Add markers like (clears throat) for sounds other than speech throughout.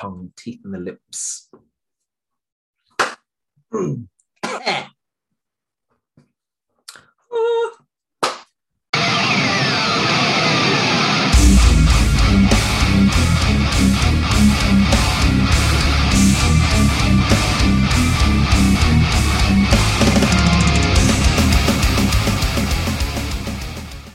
Tongue, teeth, and the lips. (clears throat) (clears throat) Ah.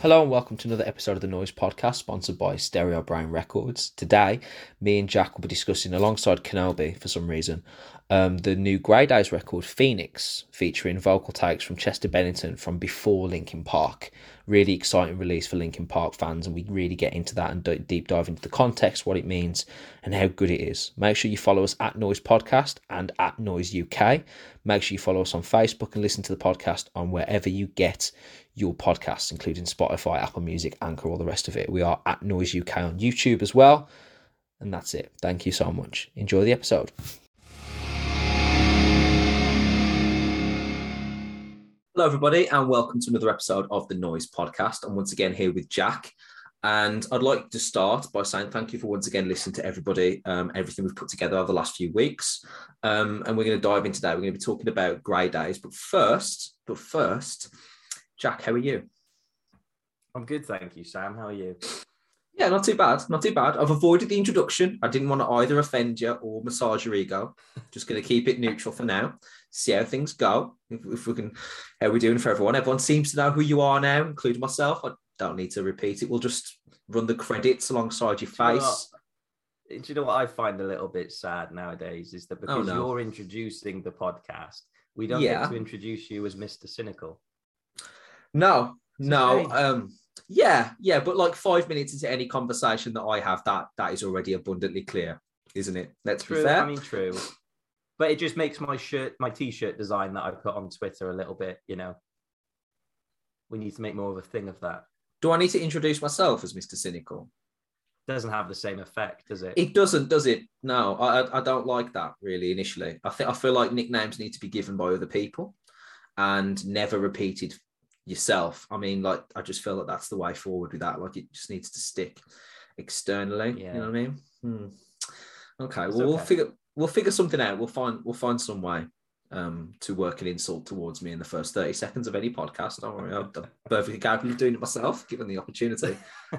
Hello and welcome to another episode of the Noise Podcast, sponsored by Stereo Brain Records. Today, me and Jack will be discussing, alongside Kenobi for some reason, um, the new Grey Daze record Phoenix, featuring vocal takes from Chester Bennington from before Linkin Park. Really exciting release for Linkin Park fans, and we really get into that and d- deep dive into the context, what it means, and how good it is. Make sure you follow us at Noise Podcast and at Noise UK. Make sure you follow us on Facebook and listen to the podcast on wherever you get your podcasts, including Spotify, Apple Music, Anchor, all the rest of it. We are at Noise UK on YouTube as well. And that's it. Thank you so much. Enjoy the episode. Hello, everybody, and welcome to another episode of the Noise Podcast. I'm once again here with Jack. And I'd like to start by saying thank you for once again listening to everybody, um, everything we've put together over the last few weeks. Um, and we're going to dive into that. We're going to be talking about Grey Daze. But first, but first, Jack, how are you? I'm good, thank you, Sam. How are you? Yeah, not too bad. Not too bad. I've avoided the introduction. I didn't want to either offend you or massage your ego. Just going to keep it neutral for now. See how things go. If, if we can, how we're doing for everyone. Everyone seems to know who you are now, including myself. I don't need to repeat it. We'll just run the credits alongside your Do you know face. what- Do you know what I find a little bit sad nowadays is that because Oh, no. you're introducing the podcast, we don't Yeah. get to introduce you as Mr. Cynical. No, It's no. Um, yeah, yeah, but like five minutes into any conversation that I have, that that is already abundantly clear, isn't it? Let's be True, fair. I mean true. But it just makes my shirt, my t-shirt design that I put on Twitter a little bit, you know. We need to make more of a thing of that. Do I need to introduce myself as Mr. Cynical? Doesn't have the same effect, does it? It doesn't, does it? No, I, I- don't like that really. Initially, I think I feel like nicknames need to be given by other people, and never repeated yourself. I mean, like I just feel that that's the way forward with that. Like it just needs to stick externally. You know what I mean? Hmm. Okay, It's well we'll figure we'll figure something out. We'll find we'll find some way um, to work an insult towards me in the first thirty seconds of any podcast. Don't worry, I'm perfectly capable of doing it myself, given the opportunity.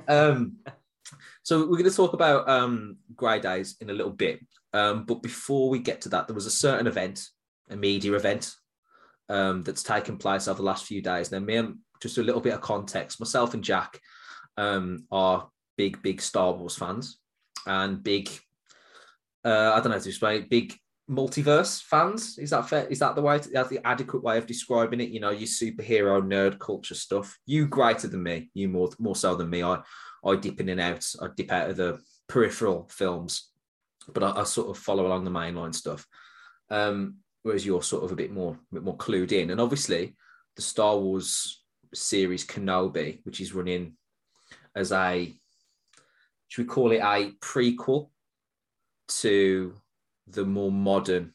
Um, so we're going to talk about um, Grey Daze in a little bit. Um, but before we get to that, there was a certain event, a media event, um, that's taken place over the last few days. Now, me and just a little bit of context, myself and Jack um, are big, big Star Wars fans and big, uh, I don't know how to explain it, big multiverse fans. Is that fair? Is that the way? That's the adequate way of describing it? You know, your superhero nerd culture stuff. You greater than me. You more more so than me. I I dip in and out. I dip out of the peripheral films, but I, I sort of follow along the mainline stuff. Um, whereas you're sort of a bit more, bit more clued in. And obviously, the Star Wars series Kenobi, which is running as a, should we call it a prequel to the more modern?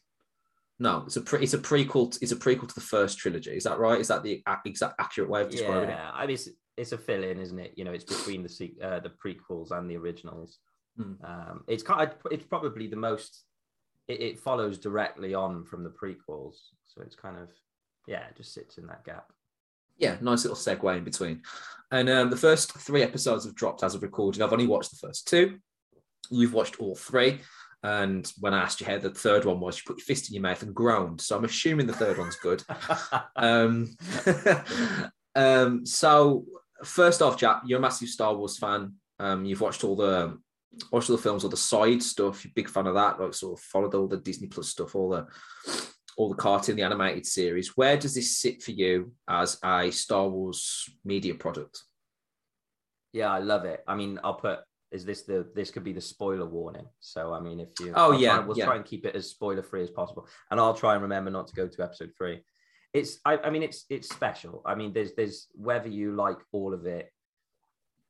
No, it's a pre, it's a prequel. It's a prequel to the first trilogy. Is that right? Is that the ac- exact accurate way of describing it? yeah, I mean, it's, it's a fill-in, isn't it? You know, it's between the se- uh, the prequels and the originals. Hmm. Um, it's kind of, it's probably the most. It, it follows directly on from the prequels, so it's kind of yeah, it just sits in that gap. yeah, nice little segue in between. And um, the first three episodes have dropped as of recording. I've only watched the first two. You've watched all three. And when I asked you how the third one was, you put your fist in your mouth and groaned. So I'm assuming the third one's good. (laughs) Um, (laughs) um, so first off, Jack, you're a massive Star Wars fan. Um, you've watched all the watched all the films, all the side stuff. You're a big fan of that. Like sort of followed all the Disney Plus stuff, all the all the cartoon, the animated series. Where does this sit for you as a Star Wars media product? yeah, I love it. I mean, I'll put. Is this the this could be the spoiler warning? So I mean, if you Oh, I'll yeah, try, we'll yeah. try and keep it as spoiler free as possible, and I'll try and remember not to go to episode three. It's I, I mean it's it's special. I mean, there's there's whether you like all of it,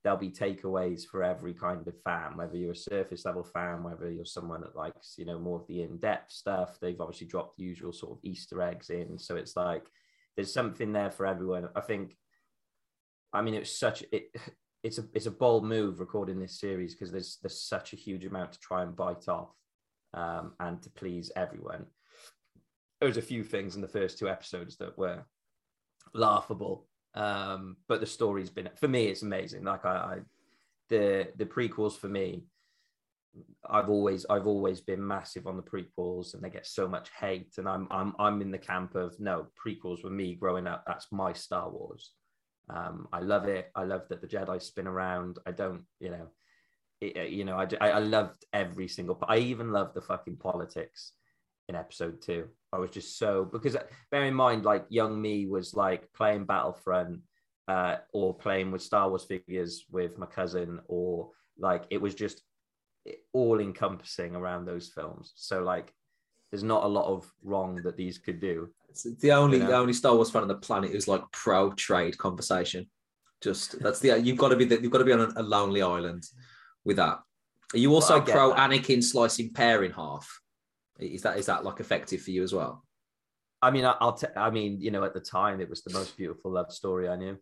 there'll be takeaways for every kind of fan. Whether you're a surface level fan, whether you're someone that likes you know more of the in depth stuff. They've obviously dropped the usual sort of Easter eggs in, so it's like there's something there for everyone. I think. I mean, it was such it. It's a it's a bold move recording this series because there's there's such a huge amount to try and bite off um, and to please everyone. There was a few things in the first two episodes that were laughable, um, but the story's been for me it's amazing. Like I, I the the prequels for me I've always I've always been massive on the prequels and they get so much hate and I'm I'm I'm in the camp of no prequels were me growing up that's my Star Wars um, I love it. I love that the Jedi spin around. I don't you know it, you know I, I loved every single I even loved the fucking politics in episode 2 I was just so because bear in mind like young me was like playing Battlefront uh, or playing with Star Wars figures with my cousin or like it was just all encompassing around those films. So like, there's not a lot of wrong that these could do. It's the only you know? the only Star Wars fan on the planet who's like pro trade conversation. Just that's the you've got to be the, you've got to be on a, a lonely island with that. Are you also well, pro that. Anakin slicing pear in half? Is that is that like effective for you as well? I mean, I'll. T- I mean, you know, at the time, it was the most beautiful love story I knew.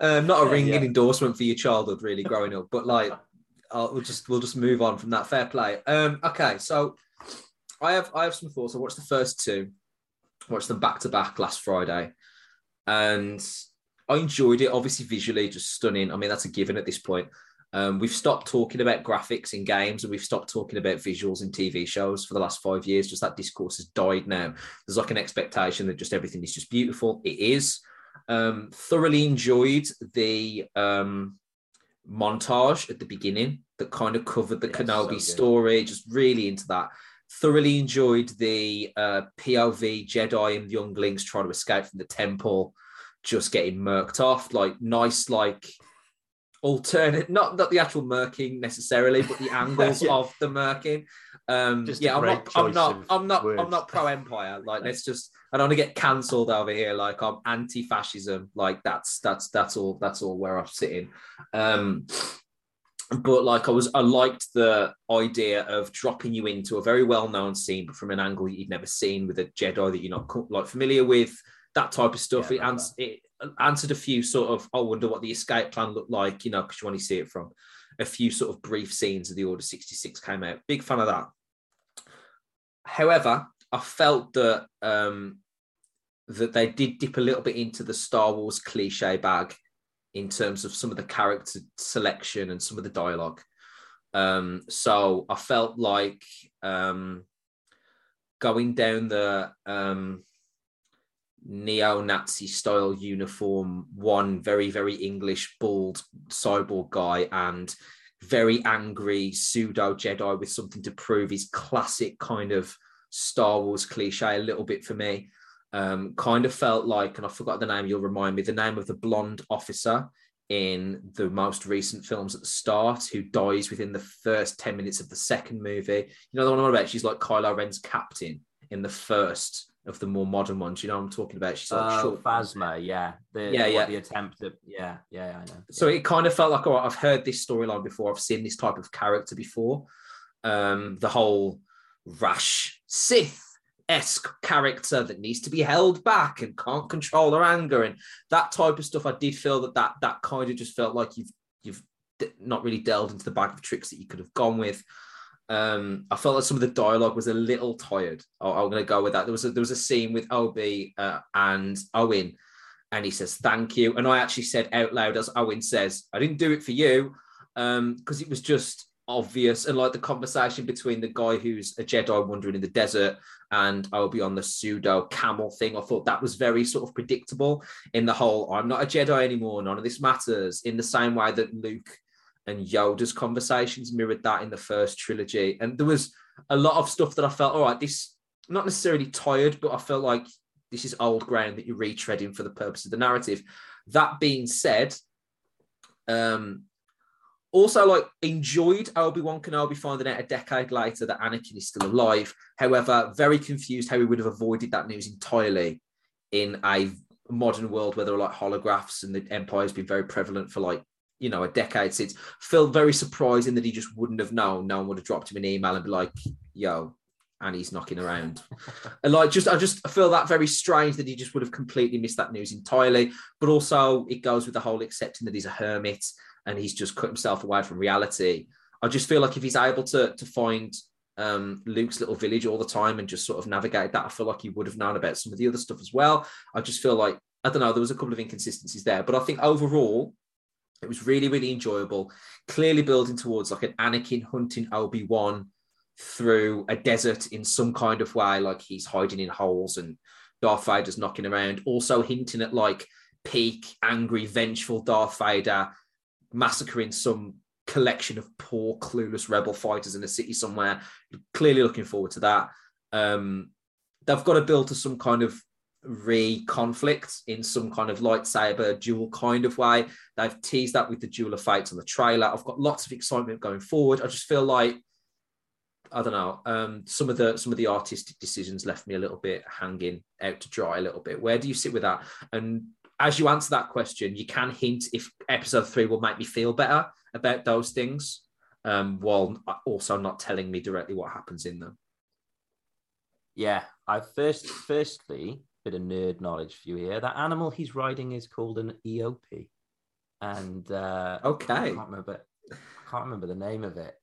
Um, (laughs) not a ringing yeah. endorsement for your childhood, really, growing up, but like, I'll, we'll just we'll just move on from that. Fair play. Um, okay, so I have I have some thoughts. I watched the first two, watched them back to back last Friday, and I enjoyed it. Obviously, visually, just stunning. I mean, that's a given at this point. Um, we've stopped talking about graphics in games and we've stopped talking about visuals in TV shows for the last five years. Just that discourse has died now. There's like an expectation that just everything is just beautiful. It is. Um, thoroughly enjoyed the um, montage at the beginning that kind of covered the yeah, Kenobi so story. Just really into that. Thoroughly enjoyed the uh, POV Jedi and younglings trying to escape from the temple, just getting murked off. Like nice, like alternate, not not the actual murking necessarily, but the (laughs) angles yeah. of the murking. Um, just yeah, I'm not, I'm not, I'm not, I'm not pro empire. Like, let's just, I don't want to get cancelled over here. Like, I'm anti-fascism. Like, that's that's that's all. That's all where I'm sitting. Um, but like, I was, I liked the idea of dropping you into a very well-known scene, but from an angle you'd never seen with a Jedi that you're not like familiar with. That type of stuff. Yeah, it, ans- it answered a few sort of, I wonder what the escape plan looked like. You know, because you want to see it from a few sort of brief scenes of the Order 66 came out. Big fan of that. However, I felt that um, that they did dip a little bit into the Star Wars cliche bag in terms of some of the character selection and some of the dialogue. Um, so I felt like um, going down the um, neo-Nazi style uniform, one very very English bald cyborg guy and very angry pseudo Jedi with something to prove is classic kind of Star Wars cliche a little bit for me. Um, kind of felt like, and I forgot the name, you'll remind me, the name of the blonde officer in the most recent films at the start who dies within the first 10 minutes of the second movie. You know the one I'm about? She's like Kylo Ren's captain in the first of the more modern ones. You know I'm talking about? She's like uh, short. Phasma, yeah. The, yeah, yeah. The attempt at, yeah, yeah, I know. So yeah. it kind of felt like, oh, I've heard this storyline before. I've seen this type of character before. Um, the whole rash Sith esque character that needs to be held back and can't control her anger and that type of stuff. I did feel that that that kind of just felt like you've you've not really delved into the bag of tricks that you could have gone with. Um, I felt like some of the dialogue was a little tired. I, am going to go with that. There was a, there was a scene with Obi uh, and Owen, and he says thank you, and I actually said out loud as Owen says, "I didn't do it for you," um because um, it was just obvious and like the conversation between the guy who's a Jedi wandering in the desert and Obi on the pseudo camel thing. I thought that was very sort of predictable in the whole I'm not a Jedi anymore, none of this matters, in the same way that Luke and Yoda's conversations mirrored that in the first trilogy. And there was a lot of stuff that I felt, all right, this not necessarily tired, but I felt like this is old ground that you're retreading for the purpose of the narrative. That being said, um, also like enjoyed Obi-Wan Kenobi finding out a decade later that Anakin is still alive. However, very confused how he would have avoided that news entirely in a modern world where there are like holographs and the Empire has been very prevalent for like you know a decade since. Felt very surprising that he just wouldn't have known. No one would have dropped him an email and be like, "Yo, and he's knocking around. (laughs) and like just I just feel that very strange that he just would have completely missed that news entirely. But also it goes with the whole accepting that he's a hermit and he's just cut himself away from reality. I just feel like if he's able to to find um, Luke's little village all the time and just sort of navigate that, I feel like he would have known about some of the other stuff as well. I just feel like I don't know, there was a couple of inconsistencies there, but I think overall it was really, really enjoyable. Clearly building towards like an Anakin hunting Obi Wan through a desert in some kind of way, like he's hiding in holes and Darth Vader's knocking around. Also hinting at like peak, angry, vengeful Darth Vader massacring some collection of poor, clueless rebel fighters in a city somewhere. Clearly looking forward to that. Um, they've got to build to some kind of re conflict in some kind of lightsaber duel kind of way. They've teased that with the duel of fates on the trailer. I've got lots of excitement going forward. I just feel like I don't know. Um, some of the some of the artistic decisions left me a little bit hanging out to dry a little bit. Where do you sit with that? And as you answer that question, you can hint if episode three will make me feel better about those things, um, while also not telling me directly what happens in them. Yeah, I first, firstly, bit of nerd knowledge for you here. That animal he's riding is called an Eopie, and uh, okay, I can't remember. I can't remember the name of it.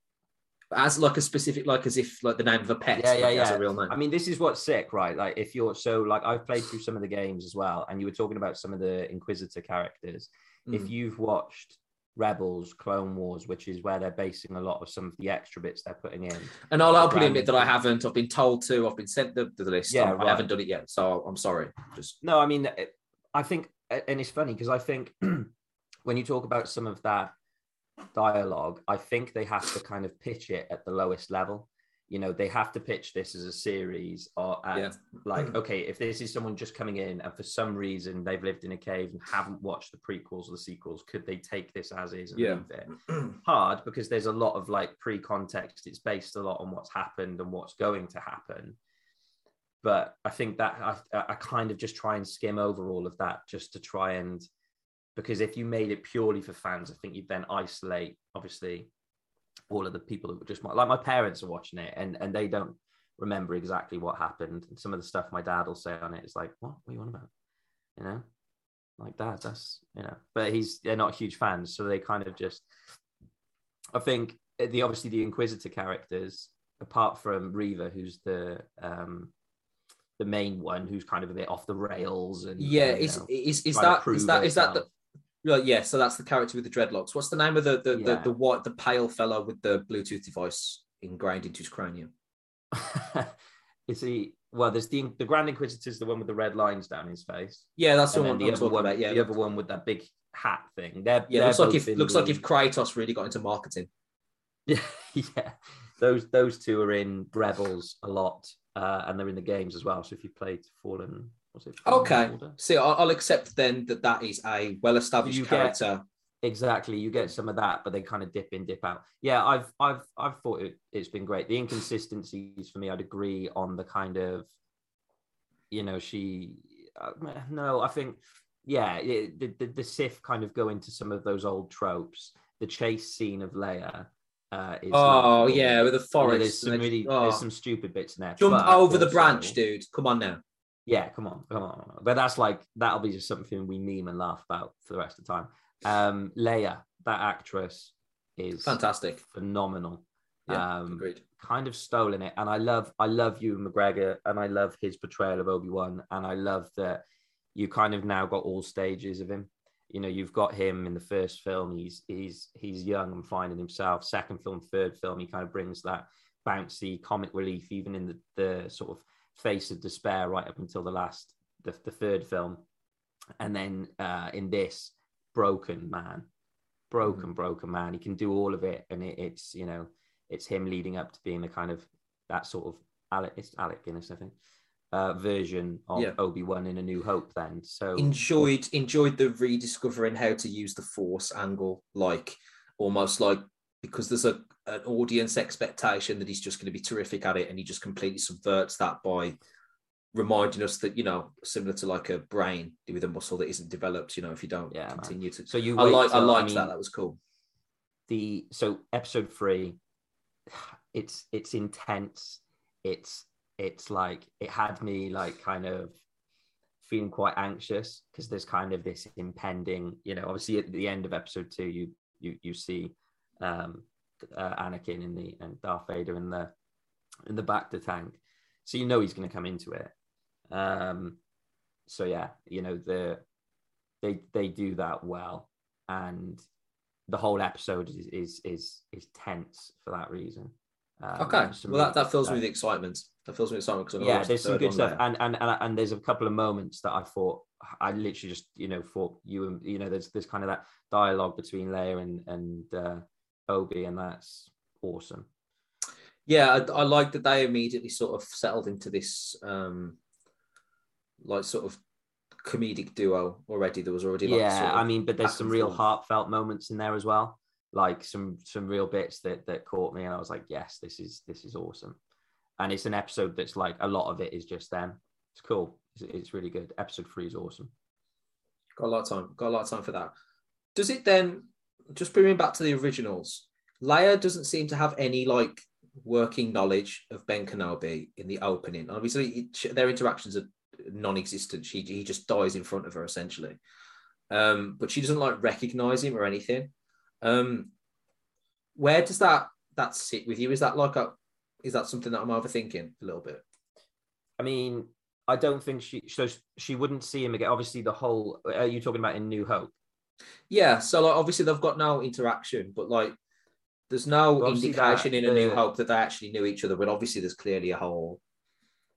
As like a specific, like as if like the name of a pet. Yeah, yeah, yeah. a real name. I mean, this is what's sick, right? Like if you're so like I've played through some of the games as well, and you were talking about some of the Inquisitor characters. Mm. If you've watched Rebels, Clone Wars, which is where they're basing a lot of some of the extra bits they're putting in. And I'll openly admit that I haven't. I've been told to. I've been sent the, the list. Yeah, right. I haven't done it yet, so I'm sorry. Just no. I mean, I think, and it's funny because I think (clears throat) when you talk about some of that dialogue, I think they have to kind of pitch it at the lowest level you know they have to pitch this as a series or yeah. like okay if this is someone just coming in and for some reason they've lived in a cave and haven't watched the prequels or the sequels could they take this as is and yeah. leave it hard because there's a lot of like pre-context it's based a lot on what's happened and what's going to happen but i think that I, I kind of just try and skim over all of that just to try and because if you made it purely for fans i think you'd then isolate obviously all of the people who just like my parents are watching it and and they don't remember exactly what happened. And some of the stuff my dad will say on it is like what, what are you on about? You know? Like that, that's you know but he's they're not huge fans so they kind of just i think the obviously the inquisitor characters apart from Reva who's the um the main one who's kind of a bit off the rails and yeah is, know, is is that is that is that the Right, yeah, so that's the character with the dreadlocks. What's the name of the the, yeah. the, the what the pale fellow with the Bluetooth device ingrained into his cranium? (laughs) Is he? Well, there's the the Grand Inquisitor is the one with the red lines down his face. Yeah, that's the one. The other one, about, yeah, the other one with that big hat thing. They're, yeah, they're looks like if looks the... like if Kratos really got into marketing. Yeah, (laughs) yeah. Those those two are in Rebels a lot, uh, and they're in the games as well. So if you played Fallen Okay. See, I'll accept then that that is a well-established character. Get, exactly, you get some of that, but they kind of dip in, dip out. Yeah, I've, I've, I've thought it, it's been great. The inconsistencies for me, I'd agree on the kind of, you know, she. Uh, no, I think, yeah, it, the, the the Sith kind of go into some of those old tropes. The chase scene of Leia uh, is oh yeah, with the forest. You know, there's some really oh. there's some stupid bits in there. Jump over the branch, dude. Come on now. Yeah, come on, come on. But that's like that'll be just something we meme and laugh about for the rest of the time. Um, Leia, that actress is fantastic, phenomenal. Yeah, um, agreed. Kind of stolen it, and I love, I love Ewan, McGregor, and I love his portrayal of Obi Wan, and I love that you kind of now got all stages of him. You know, you've got him in the first film. He's he's he's young and finding himself. Second film, third film, he kind of brings that bouncy comic relief, even in the the sort of face of despair right up until the last the, the third film and then uh, in this broken man broken mm-hmm. broken man he can do all of it and it, it's you know it's him leading up to being the kind of that sort of Alec it's Alec Guinness I think uh, version of yeah. Obi Wan in A New Hope. Then, so enjoyed enjoyed the rediscovering how to use the Force angle, like almost like because there's a an audience expectation that he's just going to be terrific at it, and he just completely subverts that by reminding us that you know, similar to like a brain with a muscle that isn't developed. You know, if you don't yeah, continue man. to. So you, I like, I liked I mean, that. That was cool. The so episode three, it's it's intense. It's it's like it had me like kind of feeling quite anxious because there's kind of this impending, you know, obviously at the end of episode two, you you you see um uh, Anakin in the and Darth Vader in the in the bacta tank, so you know he's going to come into it. Um, so yeah, you know the they they do that well, and the whole episode is is is, is tense for that reason. Um, okay, well that, that fills me with excitement. That fills me with excitement because yeah, there's some good stuff, and, and and and there's a couple of moments that I thought I literally just you know thought you and you know there's there's kind of that dialogue between Leia and and uh, Obi, and that's awesome. Yeah, I, I like that they immediately sort of settled into this um like sort of comedic duo already. There was already like yeah, sort of I mean, but there's some real forth. heartfelt moments in there as well. Like some some real bits that that caught me and i was like yes this is this is awesome. And it's an episode that's like a lot of it is just them. It's cool. It's, it's really good. Episode three is awesome. Got a lot of time. Got a lot of time for that. Does it then just bringing back to the originals Leia doesn't seem to have any like working knowledge of Ben Kenobi in the opening. Obviously, their interactions are non-existent. She he just dies in front of her essentially, um, but she doesn't like recognize him or anything. Um, where does that that sit with you? Is that like a is that something that I'm overthinking a little bit? I mean, I don't think she so she wouldn't see him again. Obviously, the whole are you talking about in New Hope? Yeah, so like obviously they've got no interaction, but like there's no well, indication in a New Hope that they actually knew each other. But obviously, there's clearly a whole.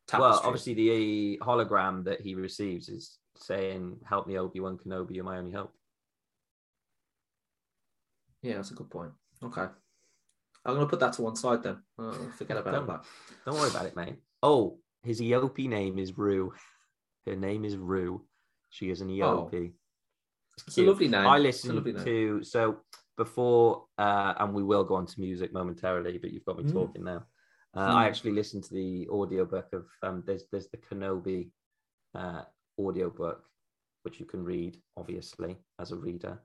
Tapestry. Well, obviously, the hologram that he receives is saying, "Help me, Obi Wan Kenobi, you're my only hope." Yeah, that's a good point. Okay. I'm going to put that to one side then. Oh, forget about don't, that. Don't worry about it, mate. Oh, his Eopie name is Rue. Her name is Rue. She is an Eopie. Oh. It's, a lovely name. I listened to so before, uh, and we will go on to music momentarily, but you've got me mm. talking now. Uh, mm. I actually listened to the audiobook of um, there's there's the Kenobi uh, audiobook, which you can read obviously as a reader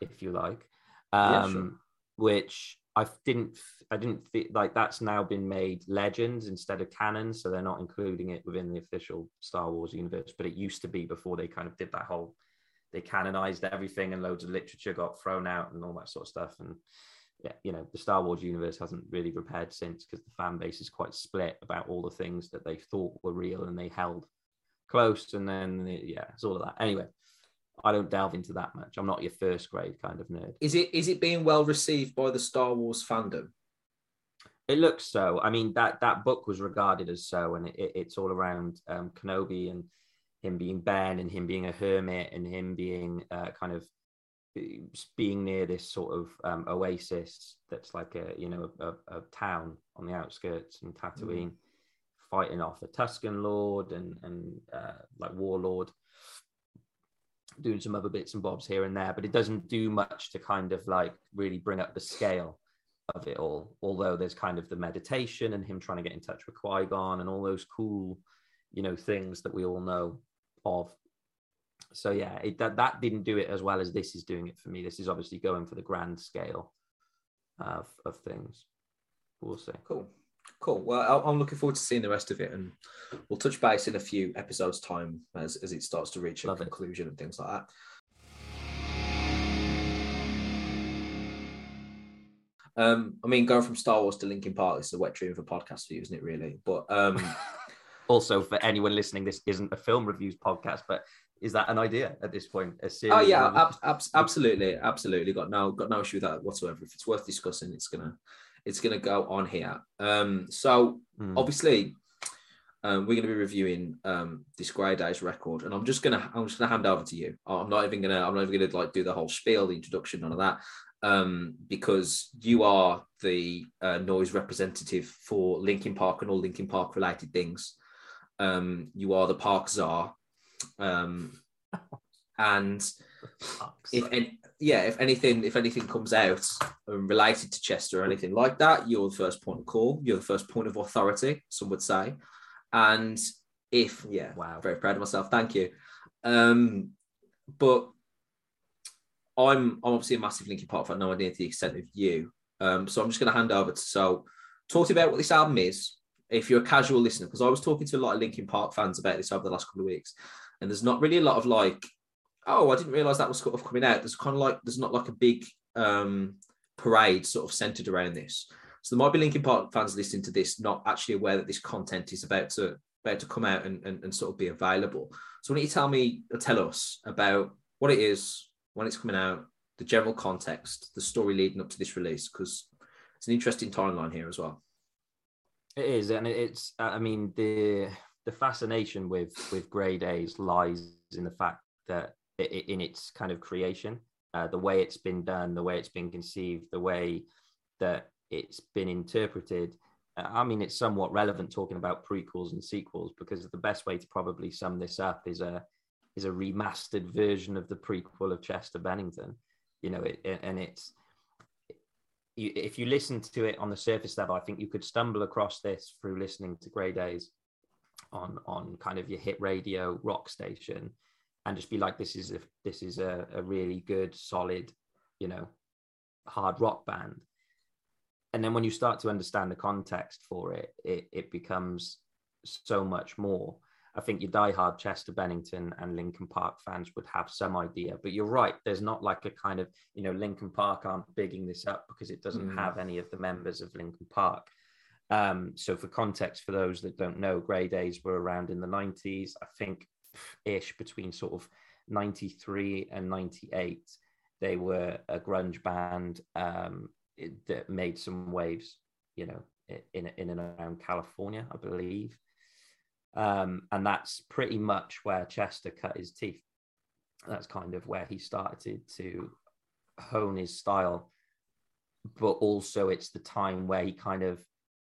if you like um, yeah, sure. which I didn't I didn't feel like that's now been made legends instead of canon, so they're not including it within the official Star Wars universe. But it used to be before they kind of did that whole they canonized everything and loads of literature got thrown out and all that sort of stuff. And yeah, you know, the Star Wars universe hasn't really repaired since because the fan base is quite split about all the things that they thought were real and they held close. And then yeah, it's all of that. Anyway, I don't delve into that much. I'm not your first grade kind of nerd. Is it is it being well received by the Star Wars fandom? It looks so. I mean that that book was regarded as so, and it, it's all around um, Kenobi and him being Ben and him being a hermit and him being uh, kind of being near this sort of um, oasis that's like a you know a, a, town on the outskirts and Tatooine, mm. fighting off a Tusken Lord and and uh, like warlord doing some other bits and bobs here and there, but it doesn't do much to kind of like really bring up the scale of it all. Although there's kind of the meditation and him trying to get in touch with Qui Gon and all those cool, you know, things that we all know of. So yeah, it, that that didn't do it as well as this is doing it for me. This is obviously going for the grand scale of of things. We'll see. Cool. Cool. Well, I'm looking forward to seeing the rest of it, and we'll touch base in a few episodes' time as, as it starts to reach Love a conclusion it. and things like that. Um, I mean, going from Star Wars to Linkin Park is a wet dream for podcast for you, isn't it? Really, but um, (laughs) also for anyone listening, this isn't a film reviews podcast, but is that an idea at this point? oh yeah, ab- ab- absolutely, absolutely. Got no got no issue with that whatsoever. If it's worth discussing, it's gonna it's going to go on here. Um, so mm. obviously, um, we're going to be reviewing um, this Grey Daze record, and I'm just gonna I'm just gonna hand over to you. I'm not even gonna I'm not even gonna like do the whole spiel, the introduction, none of that, um, because you are the uh, noise representative for Linkin Park and all Linkin Park related things. Um, you are the Park Czar, um, and if any, yeah, if anything, if anything comes out related to Chester or anything like that, you're the first point of call. You're the first point of authority, some would say. And if yeah, wow, very proud of myself. Thank you. Um, but I'm I'm obviously a massive Linkin Park fan, no idea to the extent of you. Um, so I'm just going to hand over to so talk to you about what this album is, if you're a casual listener, because I was talking to a lot of Linkin Park fans about this over the last couple of weeks, and there's not really a lot of like, oh, I didn't realize that was sort of coming out. There's kind of like there's not like a big um, parade sort of centered around this. So there might be Linkin Park fans listening to this, not actually aware that this content is about to about to come out and, and, and sort of be available. So why don't you tell me or tell us about what it is, when it's coming out, the general context, the story leading up to this release, because it's an interesting timeline here as well. It is, and it's. I mean, the the fascination with with Grey Daze lies in the fact that it, in its kind of creation, uh, the way it's been done, the way it's been conceived, the way that it's been interpreted. Uh, I mean, it's somewhat relevant talking about prequels and sequels because the best way to probably sum this up is a is a remastered version of the prequel of Chester Bennington. You know, it, and it's if you listen to it on the surface level, I think you could stumble across this through listening to Grey Daze on on kind of your hit radio rock station, and just be like, this is a this is a, a really good, solid, you know, hard rock band. And then when you start to understand the context for it, it, it becomes so much more. I think your diehard Chester Bennington and Linkin Park fans would have some idea, but you're right. There's not like a kind of, you know, Linkin Park aren't bigging this up because it doesn't mm. have any of the members of Linkin Park. Um, so, for context, for those that don't know, Grey Daze were around in the 90s, I think ish between sort of 93 and 98. They were a grunge band um, that made some waves, you know, in, in and around California, I believe. Um, and that's pretty much where Chester cut his teeth. That's kind of where he started to hone his style. But also, it's the time where he kind of,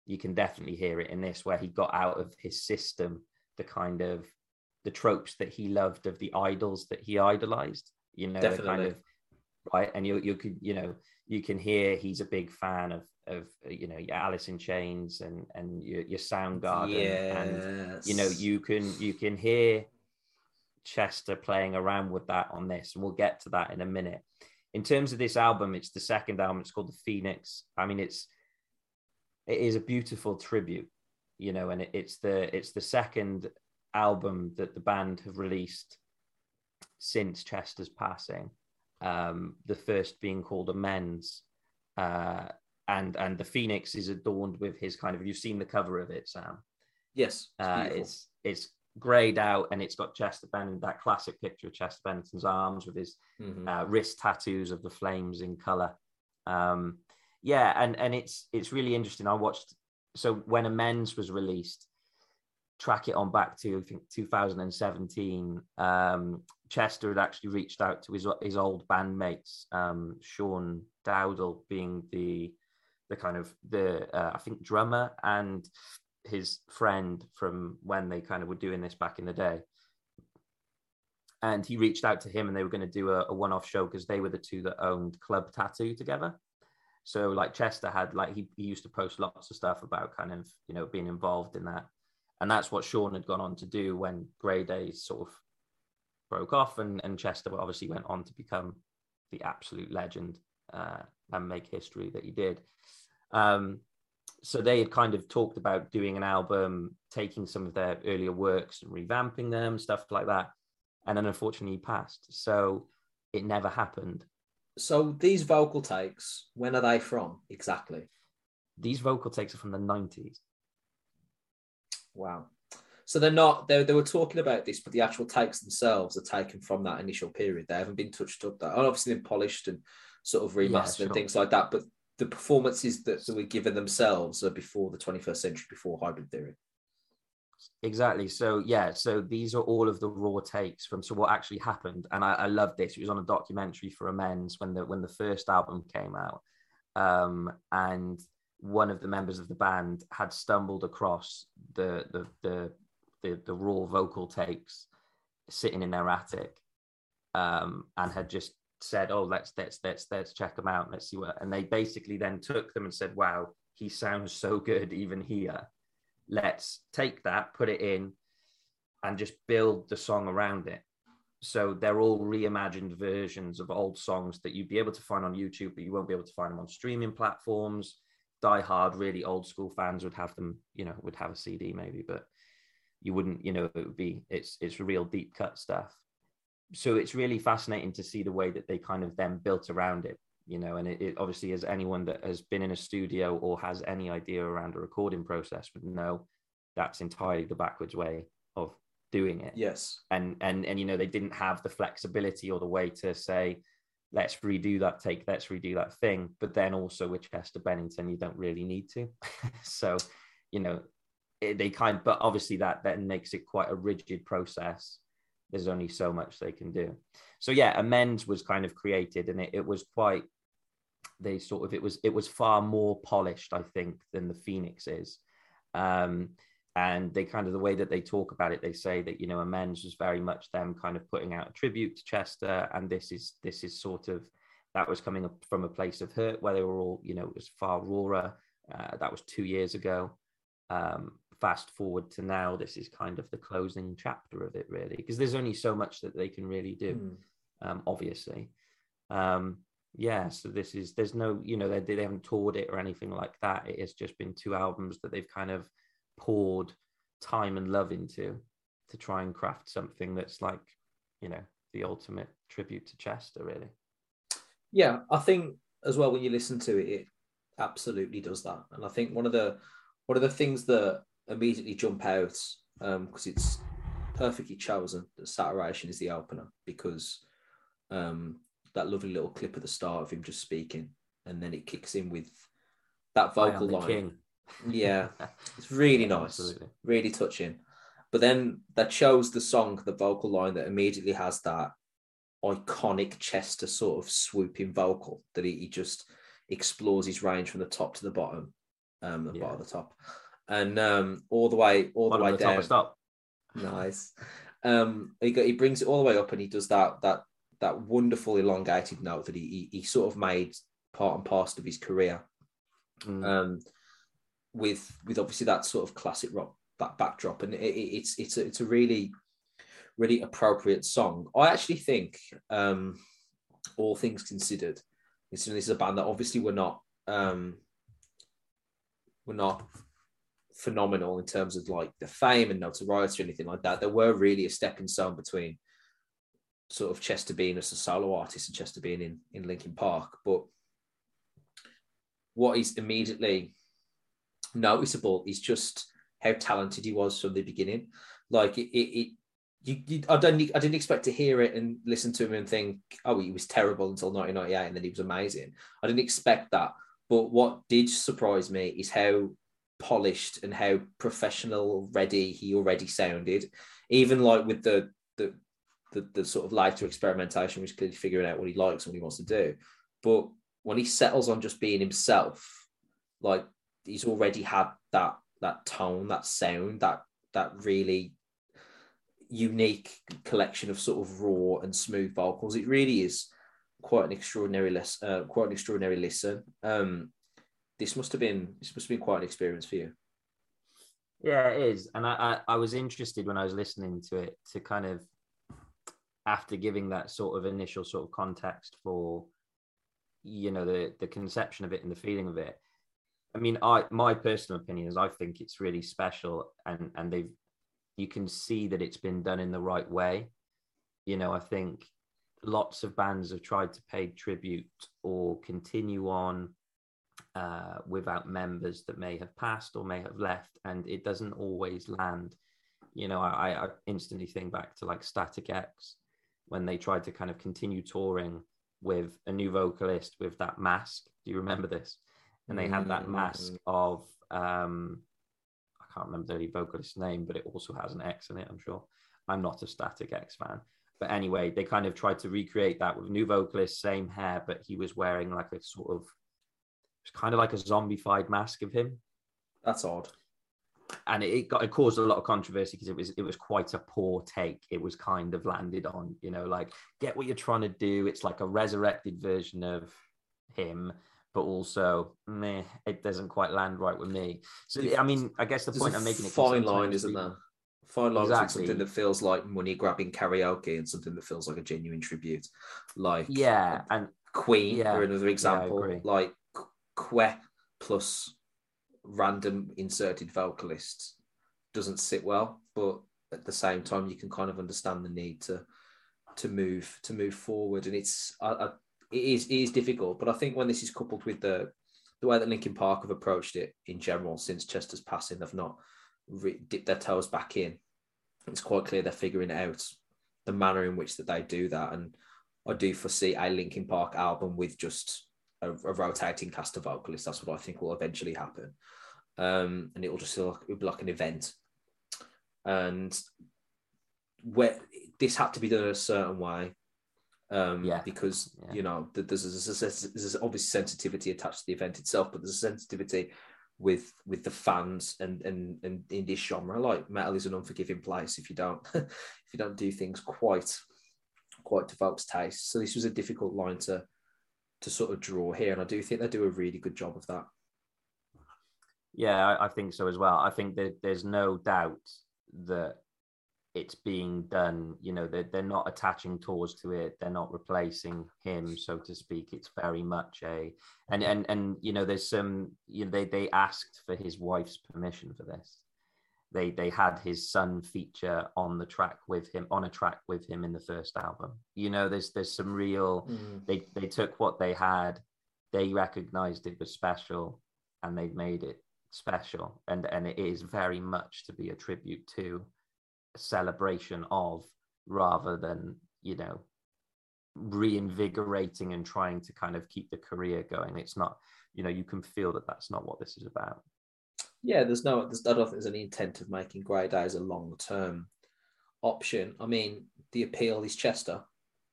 you can definitely hear it in this, where he got out of his system the kind of the tropes that he loved of the idols that he idolized. You know, definitely. kind of right. And you you could you know you can hear he's a big fan of of uh, you know your Alice in Chains and and your, your Soundgarden, yes. and you know you can you can hear Chester playing around with that on this, and we'll get to that in a minute. In terms of this album, it's the second album. It's called The Phoenix. I mean, it's it is a beautiful tribute, you know, and it, it's the it's the second album that the band have released since Chester's passing. Um, the first being called Amends, uh, and and the phoenix is adorned with his kind of. You've seen the cover of it, Sam. Yes, it's uh, it's, it's grayed out and it's got Chester Bennington, that classic picture of Chester Bennington's arms with his mm-hmm. uh, wrist tattoos of the flames in color. Um, yeah, and and it's it's really interesting. I watched so when Amends was released, track it on back to I think 2017. Um, Chester had actually reached out to his his old bandmates, um, Sean Dowdall being the the kind of the uh, I think drummer and his friend from when they kind of were doing this back in the day. And he reached out to him, and they were going to do a, a one-off show because they were the two that owned Club Tattoo together. So like Chester had like he, he used to post lots of stuff about kind of you know being involved in that, and that's what Sean had gone on to do when Grey Daze sort of broke off, and and Chester obviously went on to become the absolute legend uh, and make history that he did. Um, so they had kind of talked about doing an album, taking some of their earlier works and revamping them, stuff like that. And then unfortunately he passed. So it never happened. So these vocal takes, when are they from exactly? These vocal takes are from the 90s. Wow. So they're not, they, they were talking about this, but the actual takes themselves are taken from that initial period. They haven't been touched up. That obviously been polished and sort of remastered yeah, sure. and things like that. But the performances that, that were given themselves are before the 21st century, before hybrid theory. Exactly. So yeah, so these are all of the raw takes from so what actually happened, and I, I love this. It was on a documentary for Amends when the when the first album came out, um, and one of the members of the band had stumbled across the the the the, the raw vocal takes sitting in their attic, um, and had just said, "Oh, let's let's let's let's check them out. Let's see what." And they basically then took them and said, "Wow, he sounds so good even here. Let's take that, put it in, and just build the song around it." So they're all reimagined versions of old songs that you'd be able to find on YouTube, but you won't be able to find them on streaming platforms. die-hard, really old school fans would have them, you know, would have a CD maybe, but you wouldn't, you know, it would be it's it's real deep cut stuff. So it's really fascinating to see the way that they kind of then built around it, you know, and it, it obviously as anyone that has been in a studio or has any idea around a recording process would know that's entirely the backwards way of doing it. Yes. And and and you know, they didn't have the flexibility or the way to say, let's redo that take, let's redo that thing. But then also with Chester Bennington, you don't really need to. (laughs) so, you know, they kind but obviously that then makes it quite a rigid process. There's only so much they can do. So yeah, amends was kind of created and it, it was quite they sort of it was it was far more polished, I think, than the Phoenix is. Um, and they kind of the way that they talk about it they say that you know amends was very much them kind of putting out a tribute to chester and this is this is sort of that was coming up from a place of hurt where they were all you know it was far rawer uh, that was two years ago um, fast forward to now this is kind of the closing chapter of it really because there's only so much that they can really do mm. um, obviously. Um, yeah so this is there's no you know they, they haven't toured it or anything like that. It has just been two albums that they've kind of poured time and love into to try and craft something that's like you know the ultimate tribute to chester really. Yeah i think as well when you listen to it it absolutely does that. And i think one of the one of the things that immediately jump out because um, it's perfectly chosen that saturation is the opener because um, that lovely little clip at the start of him just speaking and then it kicks in with that vocal line king yeah, (laughs) it's really nice, Absolutely. really touching. But then that shows the song, the vocal line that immediately has that iconic Chester sort of swooping vocal that he, he just explores his range from the top to the bottom, um, the yeah. bottom of the top, and um, all the way, all bottom the way the down. Stop. Nice. Um, he got, he brings it all the way up, and he does that that that wonderful elongated note that he he, he sort of made part and parcel of his career. Mm. Um, with with obviously that sort of classic rock back, backdrop, and it, it's it's a, it's a really really appropriate song. I actually think, um, all things considered, this is a band that obviously we're not um, we're not phenomenal in terms of like the fame and notoriety or anything like that. There were really a stepping stone between sort of Chester being as a solo artist and Chester being in in Linkin Park, but what is immediately noticeable is just how talented he was from the beginning. Like it, it, it you, you, I don't, I didn't expect to hear it and listen to him and think, oh, he was terrible until 1998, and then he was amazing. I didn't expect that. But what did surprise me is how polished and how professional ready he already sounded. Even like with the the the, the sort of lighter experimentation, which clearly figuring out what he likes and what he wants to do. But when he settles on just being himself, like he's already had that that tone, that sound, that that really unique collection of sort of raw and smooth vocals. It really is quite an extraordinary listen. Uh, quite an extraordinary listen. Um, this must have been this must have been quite an experience for you. Yeah, it is, and I, I I was interested when I was listening to it to kind of after giving that sort of initial sort of context for you know the the conception of it and the feeling of it I mean, I my personal opinion is I think it's really special, and and they've you can see that it's been done in the right way. You know, I think lots of bands have tried to pay tribute or continue on uh, without members that may have passed or may have left, and it doesn't always land. You know, I, I instantly think back to like Static X when they tried to kind of continue touring with a new vocalist with that mask. Do you remember this? and they had that mask mm. of um, I can't remember the vocalist's name, but it also has an X in it. I'm sure. I'm not a Static X fan, but anyway, they kind of tried to recreate that with new vocalist, same hair, but he was wearing like a sort of it's kind of like a zombified mask of him. That's odd. And it got it caused a lot of controversy because it was it was quite a poor take. It was kind of landed on, you know, like get what you're trying to do. It's like a resurrected version of him but also meh, it doesn't quite land right with me. So I mean, I guess the point I'm making fine line, isn't there? Fine line exactly. something that feels like money grabbing karaoke and something that feels like a genuine tribute, like yeah, and Queen yeah, another example, yeah, like Que plus random inserted vocalists doesn't sit well. But at the same time, you can kind of understand the need to to move to move forward, and it's I, I, it is it is difficult. But I think when this is coupled with the the way that Linkin Park have approached it in general since Chester's passing, they've not re- dipped their toes back in. It's quite clear they're figuring out the manner in which that they do that, and I do foresee a Linkin Park album with just a, a rotating cast of vocalists. That's what I think will eventually happen, um, and it will just feel like, be like an event. And where this had to be done a certain way, um, Yeah. because Yeah. you know th- there's there's, there's obvious sensitivity attached to the event itself, but there's a sensitivity with with the fans and and and in this genre. Like metal is an unforgiving place if you don't (laughs) if you don't do things quite quite to folks' taste. So this was a difficult line to to sort of draw here, and I do think they do a really good job of that. Yeah, I, I think so as well. I think that there's no doubt that it's being done. You know, they're, they're not attaching tours to it. They're not replacing him, so to speak. It's very much a and and and you know, there's some. You know, they they asked for his wife's permission for this. They they had his son feature on the track with him on a track with him in the first album. You know, there's there's some real mm. they they took what they had they recognized it was special and they've made it special. And and it is very much to be a tribute to a celebration of rather than you know reinvigorating and trying to kind of keep the career going. It's not you know you can feel that that's not what this is about Yeah, there's no, there's, I don't think there's any intent of making Grey Daze a long term option. I mean, the appeal is Chester,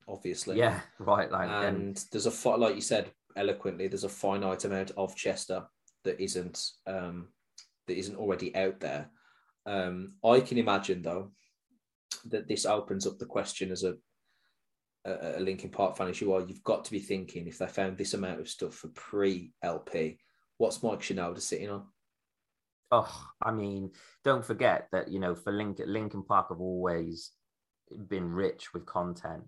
obviously. yeah right like and there's a fi- like you said eloquently, there's a finite amount of Chester that isn't um, that isn't already out there. Um, I can imagine though that this opens up the question as a a, a Linkin Park fan as you are. You've got to be thinking if they found this amount of stuff for pre LP, what's Mike Shinoda sitting on? Oh, I mean, don't forget that you know for Linkin, Linkin Park have always been rich with content.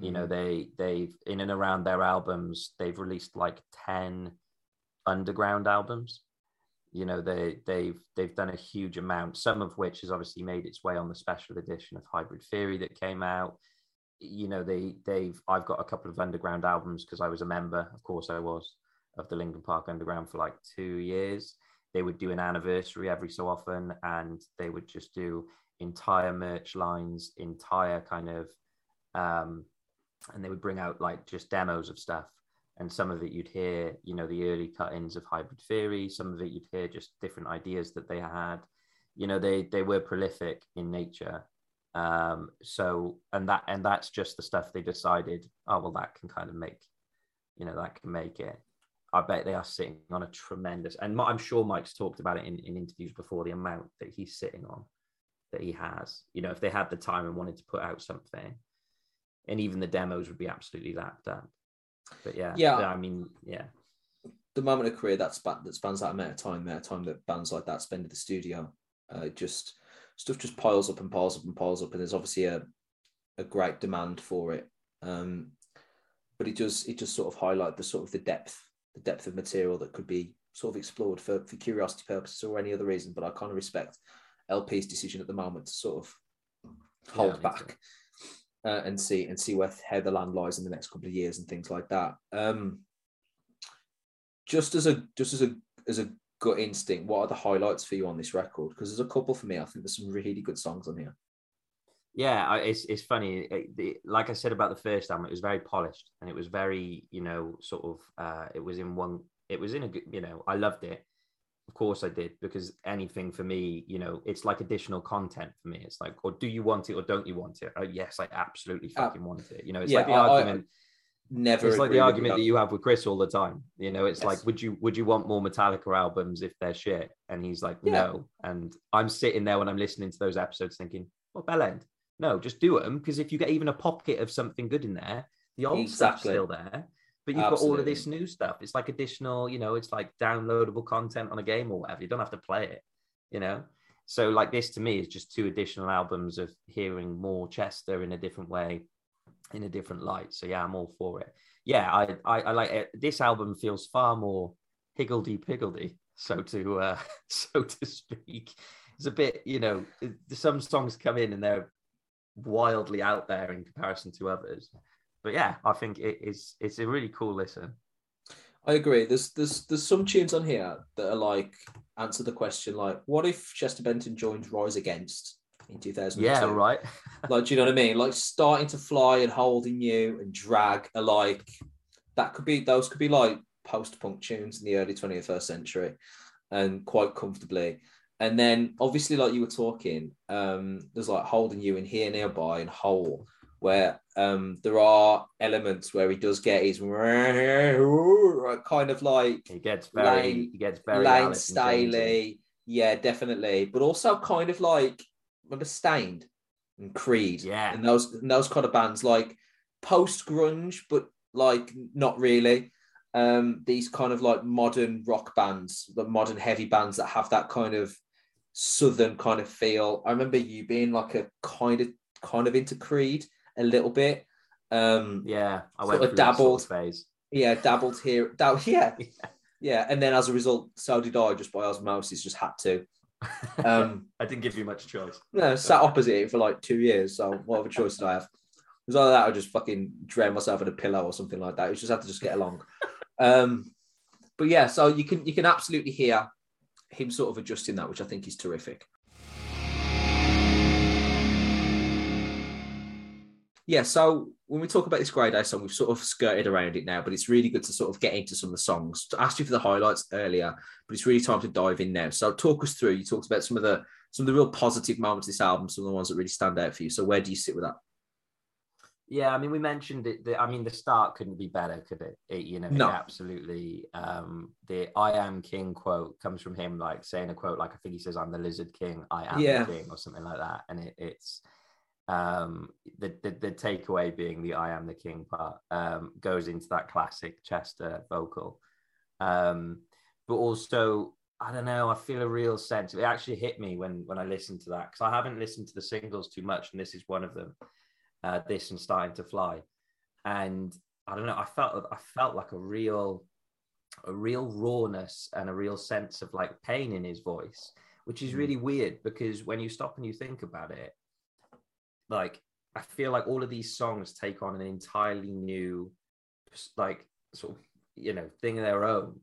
You know, mm-hmm. they they've in and around their albums, they've released like ten underground albums. You know, they they've they've done a huge amount. Some of which has obviously made its way on the special edition of Hybrid Theory that came out. You know, they they've I've got a couple of underground albums because I was a member, of course I was, of the Linkin Park Underground for like two years they would do an anniversary every so often and they would just do entire merch lines entire kind of um and they would bring out like just demos of stuff. And some of it you'd hear you know the early cut-ins of hybrid theory. Some of it you'd hear just different ideas that they had. You know they they were prolific in nature. Um so and that and that's just the stuff they decided oh well that can kind of make you know that can make it I bet they are sitting on a tremendous, and I'm sure Mike's talked about it in, in interviews before the amount that he's sitting on, that he has. You know, if they had the time and wanted to put out something, and even the demos would be absolutely lapped up. But yeah, Yeah. I mean, yeah, the moment of career that span that spans that amount of time, that time that bands like that spend in the studio, uh, just stuff just piles up and piles up and piles up, and there's obviously a a great demand for it. Um, but it does it just sort of highlight the sort of the depth the depth of material that could be sort of explored for for curiosity purposes or any other reason. But I kind of respect LP's decision at the moment to sort of hold me back uh, and see and see where how the land lies in the next couple of years and things like that. Um, just as a just as a as a gut instinct, what are the highlights for you on this record? Because there's a couple for me. I think there's some really good songs on here. Yeah. I, it's it's funny. It, like I said about the first album, it was very polished and it was very, you know, sort of. Uh, it was in one. It was in a good. You know, I loved it. Of course, I did because anything for me, you know, it's like additional content for me. It's like, or do you want it or don't you want it? Oh, yes, I absolutely Uh, fucking want it. You know, it's yeah, like the I- I- argument. Never. it's like the argument that you have with Chris all the time. You know, it's Yes. like, would you would you want more Metallica albums if they're shit? And he's like, Yeah. no. And I'm sitting there when I'm listening to those episodes thinking, well, bell end. No, just do them because if you get even a pocket of something good in there, the old stuff's still there. But you've got all of this new stuff. It's like additional, you know, it's like downloadable content on a game or whatever. You don't have to play it, you know. So like this to me is just two additional albums of hearing more Chester in a different way, in a different light. So yeah, I'm all for it yeah, I, I, I like it. This album feels far more higgledy piggledy, (laughs) so to uh, (laughs) so to speak. It's a bit, you know, some songs come in and they're wildly out there in comparison to others. But yeah, I think it is it's a really cool listen. I agree. There's there's there's some tunes on here that are like answer the question like, what if Chester Bennington joined Rise Against in 2002? Yeah, right. (laughs) Like, do you know what I mean? Like starting to fly and holding you and drag are like that could be those could be like post-punk tunes in the early 21st century and quite comfortably. And then obviously, like you were talking, um, there's like holding you in here nearby and whole, where um there are elements where he does get his (laughs) kind of like He gets very Layne- he gets very Layne Alice. Staley. Yeah, definitely. But also kind of like remember Staind and Creed. Yeah. And those and those kind of bands like post grunge, but like not really. Um, these kind of like modern rock bands, the modern heavy bands that have that kind of southern kind of feel. I remember you being like a kind of kind of into Creed a little bit. Um, Yeah, I Sort went of through dabbled. sort of phase. yeah, dabbled here. Dab- (laughs) yeah, Yeah. yeah, and then as a result, so did I. Just by osmosis, just had to. Um, (laughs) I didn't give you much choice. no, sat opposite it for like two years. So what other choice did I have? It was either that or just fucking drown myself in a pillow or something like that. You just had to just get along. (laughs) Um, but yeah, so you can you can absolutely hear him sort of adjusting that, which I think is terrific. Yeah, so when we talk about this Grey Daze song, we've sort of skirted around it now, but it's really good to sort of get into some of the songs. I asked you for the highlights earlier, but it's really time to dive in now. So talk us through. You talked about some of the some of the real positive moments of this album, some of the ones that really stand out for you. So where do you sit with that? Yeah, I mean, we mentioned it. The, I mean, the start couldn't be better, could it? it you know, No. absolutely. Um, the "I am king" quote comes from him, like saying a quote, like I think he says, "I'm the lizard king, I am Yeah. the king," or something like that. And it, it's um, the, the the takeaway being the "I am the king" part um, goes into that classic Chester vocal, um, but also. I don't know. I feel a real sense. It actually hit me when when I listened to that because I haven't listened to the singles too much, and this is one of them uh, this and starting to fly and i don't know i felt i felt like a real a real rawness and a real sense of like pain in his voice which is Mm. really weird because when you stop and you think about it like i feel like all of these songs take on an entirely new like sort of you know thing of their own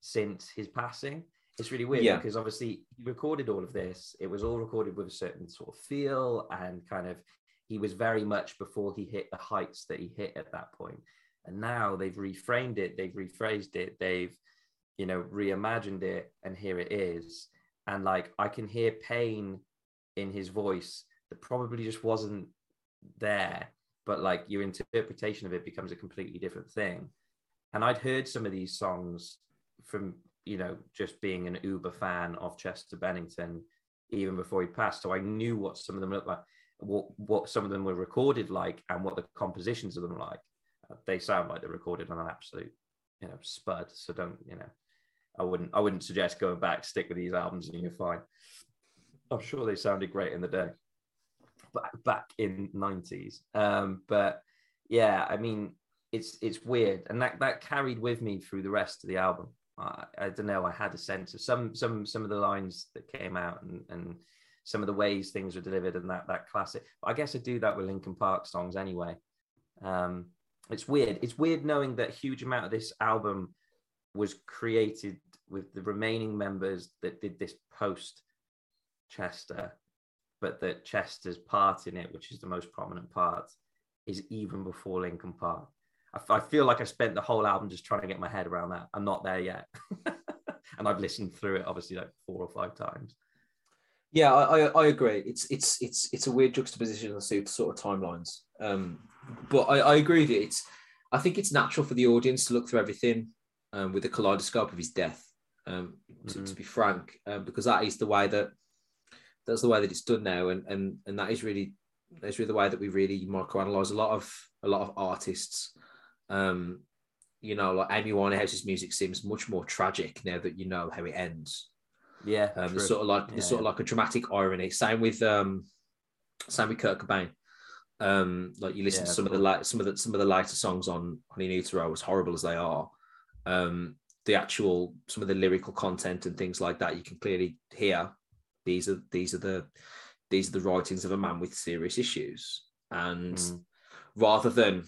since his passing it's really weird Yeah. because obviously he recorded all of this it was all recorded with a certain sort of feel and kind of he was very much before he hit the heights that he hit at that point. And now they've reframed it they've rephrased it they've you know reimagined it and here it is. And like i can hear pain in his voice that probably just wasn't there but like your interpretation of it becomes a completely different thing. And i'd heard some of these songs from you know just being an uber fan of chester bennington even before he passed so i knew what some of them looked like what what some of them were recorded like and what the compositions of them like. Uh, they sound like they're recorded on an absolute you know spud. So don't you know i wouldn't i wouldn't suggest going back stick with these albums and you're fine. I'm sure they sounded great in the day back back in 90s um but yeah i mean it's it's weird. And that that carried with me through the rest of the album. I, I don't know i had a sense of some some some of the lines that came out and and some of the ways things were delivered and that that classic i guess i do that with linkin park songs anyway. Um it's weird. It's weird knowing that a huge amount of this album was created with the remaining members that did this post chester but that chester's part in it which is the most prominent part is even before linkin park. I feel like i spent the whole album just trying to get my head around that. I'm not there yet. (laughs) And i've listened through it obviously like four or five times Yeah, I, I, I agree. It's it's it's it's a weird juxtaposition of the sort of timelines. Um, but I, I agree with you. It's I think it's natural for the audience to look through everything um, with the kaleidoscope of his death. Um, to, Mhm. to be frank, um, because that is the way that that's the way that it's done now, and and and that is really that's really the way that we really microanalyze a lot of a lot of artists. Um, you know, like Amy Winehouse's music seems much more tragic now that you know how it ends. Yeah Um, true. there's sort of like Yeah, there's sort of like a dramatic irony. Same with um, same with Kurt Cobain. Um, like you listen Yeah, to some of the cool. like some of the some of the later songs on on In Utero, as horrible as they are. Um, the actual some of the lyrical content and things like that, you can clearly hear these are these are the these are the writings of a man with serious issues. And Mm. rather than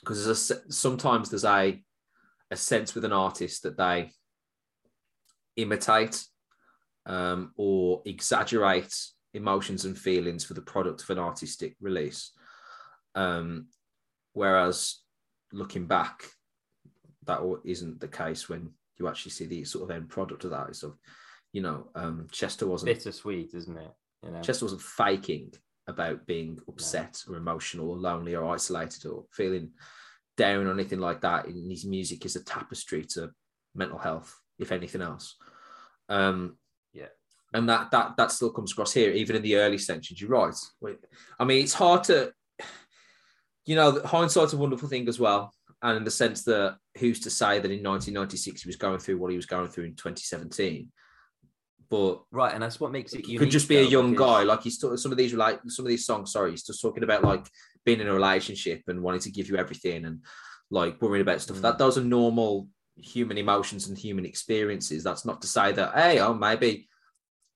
because sometimes there's a a sense with an artist that they imitate um, or exaggerate emotions and feelings for the product of an artistic release. Um, whereas looking back, that isn't the case when you actually see the sort of end product of that. of, you know, um, Chester wasn't Bittersweet, isn't it? You know, Chester wasn't faking about being upset or emotional or lonely or isolated or feeling down or anything like that. And his music is a tapestry to mental health, if anything else. Um, Yeah. and that that that still comes across here, even in the early sections. You're right. I mean, it's hard to, you know, hindsight's a wonderful thing as well. And in the sense that who's to say that in 1996 he was going through what he was going through in 2017? But right, and that's what makes it. Unique, could just be a young because- guy. Like he's talking some of these like some of these songs. Sorry, he's just talking about like being in a relationship and wanting to give you everything and like worrying about stuff. Mm. That those are normal human emotions and human experiences. That's not to say that hey, oh maybe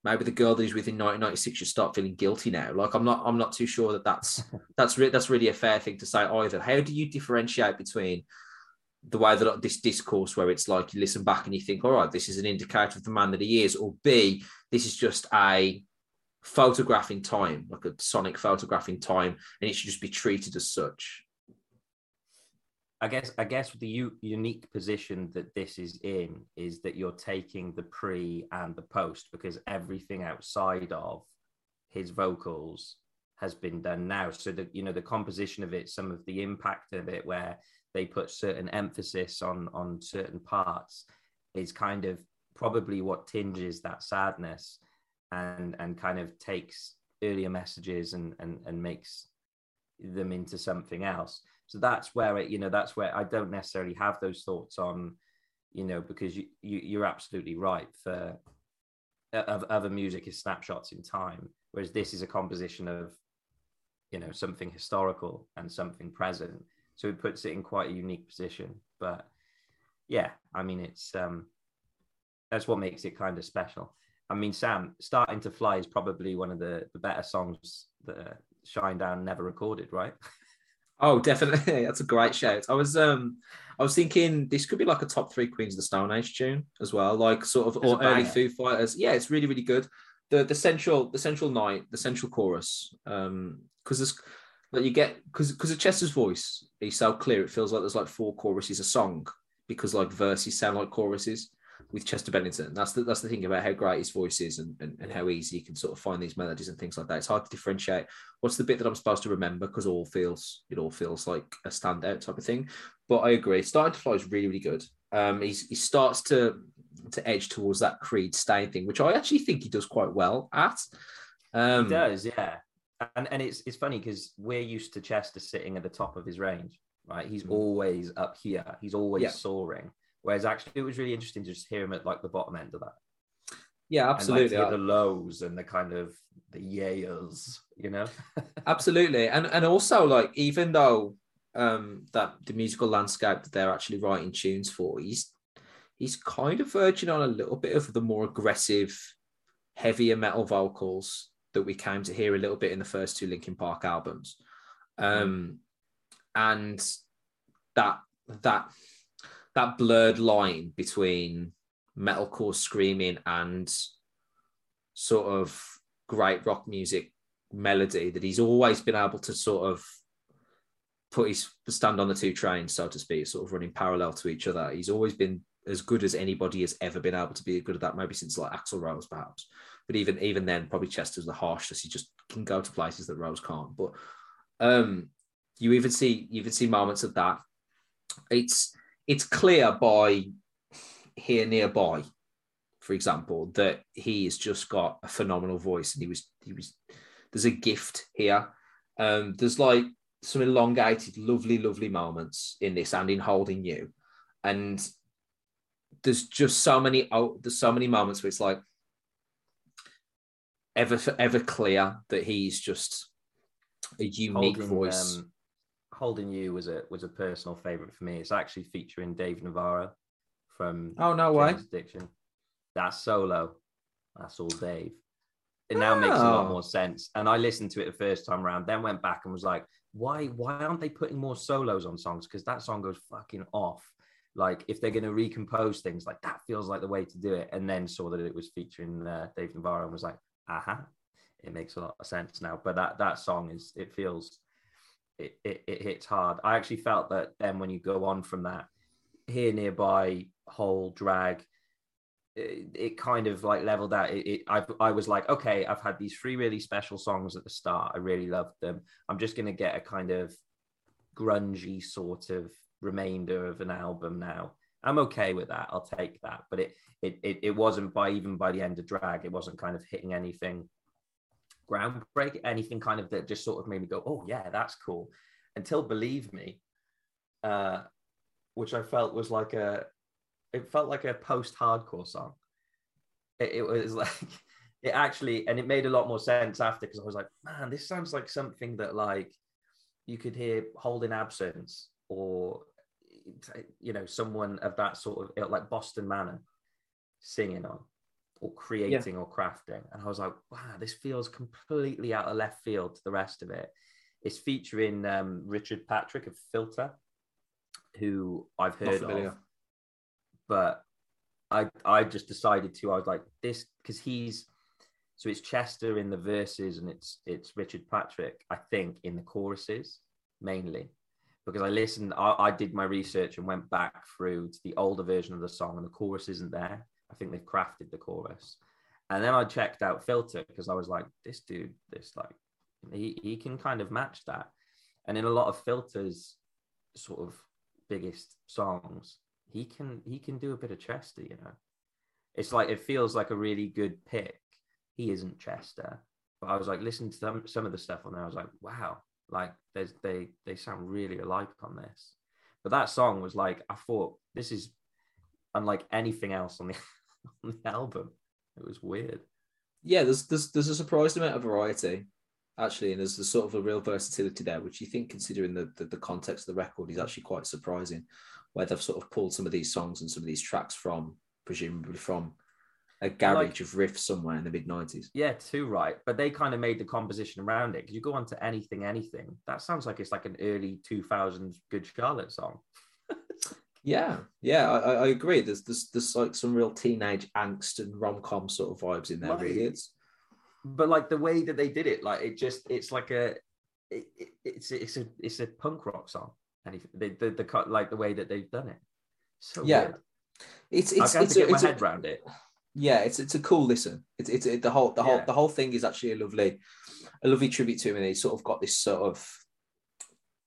maybe the girl that he's with in 1996 should start feeling guilty now. Like I'm not I'm not too sure that that's (laughs) that's re- that's really a fair thing to say either. How do you differentiate between the way that this discourse where it's like you listen back and you think, all right, this is an indicator of the man that he is, or B, this is just a photographing time, like a sonic photographing time, and it should just be treated as such. I guess I guess the u- unique position that this is in is that you're taking the pre and the post because everything outside of his vocals has been done now. So that you know the composition of it, some of the impact of it, where they put certain emphasis on on certain parts, is kind of probably what tinges that sadness and and kind of takes earlier messages and and and makes them into something else so that's where it you know that's where i don't necessarily have those thoughts on you know because you, you you're absolutely right for of other music is snapshots in time whereas this is a composition of you know something historical and something present. So it puts it in quite a unique position. But yeah i mean it's um that's what makes it kind of special. I mean sam starting to fly is probably one of the the better songs that uh, Shinedown never recorded right (laughs) Oh, definitely. (laughs) That's a great shout. I was um I was thinking this could be like a top three Queens of the Stone Age tune as well, like sort of or early. Foo Fighters. Yeah, it's really, really good. The the central the central night, the central chorus, um, because there's like you get because because of Chester's voice, he's so clear, it feels like there's like four choruses a song because like verses sound like choruses with Chester Bennington. That's the that's the thing about how great his voice is and, and, and how easy you can sort of find these melodies and things like that. It's hard to differentiate what's the bit that I'm supposed to remember because all feels it all feels like a standout type of thing. But I agree, starting to fly is really really good. Um, he's, he starts to to edge towards that Creed Staind thing, which I actually think he does quite well at. Um, He does, yeah. And and it's it's funny because we're used to Chester sitting at the top of his range, right? He's Mm. always up here. He's always Yeah. soaring. Whereas actually, it was really interesting to just hear him at like the bottom end of that, Yeah, like absolutely. hear the lows and the kind of the yayers, you know. (laughs) absolutely and and also like even though um that the musical landscape that they're actually writing tunes for he's he's kind of verging on a little bit of the more aggressive heavier metal vocals that we came to hear a little bit in the first two linkin park albums um and that that that blurred line between metalcore screaming and sort of great rock music melody that he's always been able to sort of put his stand on the two trains, so to speak, sort of running parallel to each other. He's always been as good as anybody has ever been able to be good at that, maybe since like Axl Rose, perhaps. But even even then, probably Chester's the harshest. He just can go to places that Rose can't. But um you even see you even see moments of that. It's it's clear by here nearby, for example, that he has just got a phenomenal voice and he was he was there's a gift here. Um, there's like some elongated, lovely, lovely moments in this and in holding you. And there's just so many oh, there's so many moments where it's like ever ever clear that he's just a unique Holding, voice. um, Holding You was a was a personal favorite for me. It's actually featuring Dave Navarro from Oh no way. Addiction. That's solo. That's all Dave. It now makes a lot Oh. more sense. And I listened to it the first time around, then went back and was like, why why aren't they putting more solos on songs? Because that song goes fucking off. Like if they're going to recompose things, like that feels like the way to do it. And then saw that it was featuring uh, Dave Navarro and was like, aha, it makes a lot of sense now. But that that song is it feels it, it, it hits hard. I actually felt that then when you go on from that, here nearby, whole drag, it, it kind of like leveled out. It, it I I was like, okay, I've had these three really special songs at the start. I really loved them. I'm just gonna get a kind of grungy sort of remainder of an album now. I'm okay with that. I'll take that. But it it it, it wasn't by even by the end of drag, it wasn't kind of hitting anything groundbreaking, anything kind of that just sort of made me go, oh yeah, that's cool. Until believe me, uh, which I felt was like a, it felt like a post-hardcore song. It, it was (laughs) like, it actually, and it made a lot more sense after because I was like, man, this sounds like something that like you could hear holding absence or you know someone of that sort of like Boston Manor singing on or creating or crafting. And I was like, wow, this feels completely out of left field to the rest of it. It's featuring um, Richard Patrick of Filter, who I've heard of, but I I just decided to. I was like this because he's so it's Chester in the verses and it's it's Richard Patrick I think in the choruses mainly because I listened. I, I did my research and went back through to the older version of the song and the chorus isn't there. I think they've crafted the chorus. And then I checked out Filter because I was like, this dude, this like, he, he can kind of match that. And in a lot of Filter's sort of biggest songs, he can he can do a bit of Chester, you know. It's like it feels like a really good pick. He isn't Chester, but I was like listening to some some of the stuff on there. I was like, wow, like there's they they sound really alike on this. But that song was like I thought this is unlike anything else on the (laughs) on the album. It was weird. Yeah, there's there's there's a surprising amount of variety, actually, and there's, there's sort of a real versatility there, which you think, considering the, the the context of the record, is actually quite surprising. Where they've sort of pulled some of these songs and some of these tracks from, presumably from a garage of riffs somewhere in the mid '90s. Yeah, too right. But they kind of made the composition around it. Because you go on to anything, anything. That sounds like it's like an early 2000s Good Charlotte song. Yeah, yeah, I, I- I agree. There's, there's there's like some real teenage angst and rom com sort of vibes in there. Right. Really, it's But like the way that they did it, like it just, it's like a, it, it, it's it's a it's a punk rock song. And they the, the cut like the way that they've done it. So Yeah. weird. it's I it's have it's to a, get my it's a- head around it. yeah, it's it's a cool listen. It's it's it, the whole the whole Yeah. the whole thing is actually a lovely, a lovely tribute to him, and he's sort of got this sort of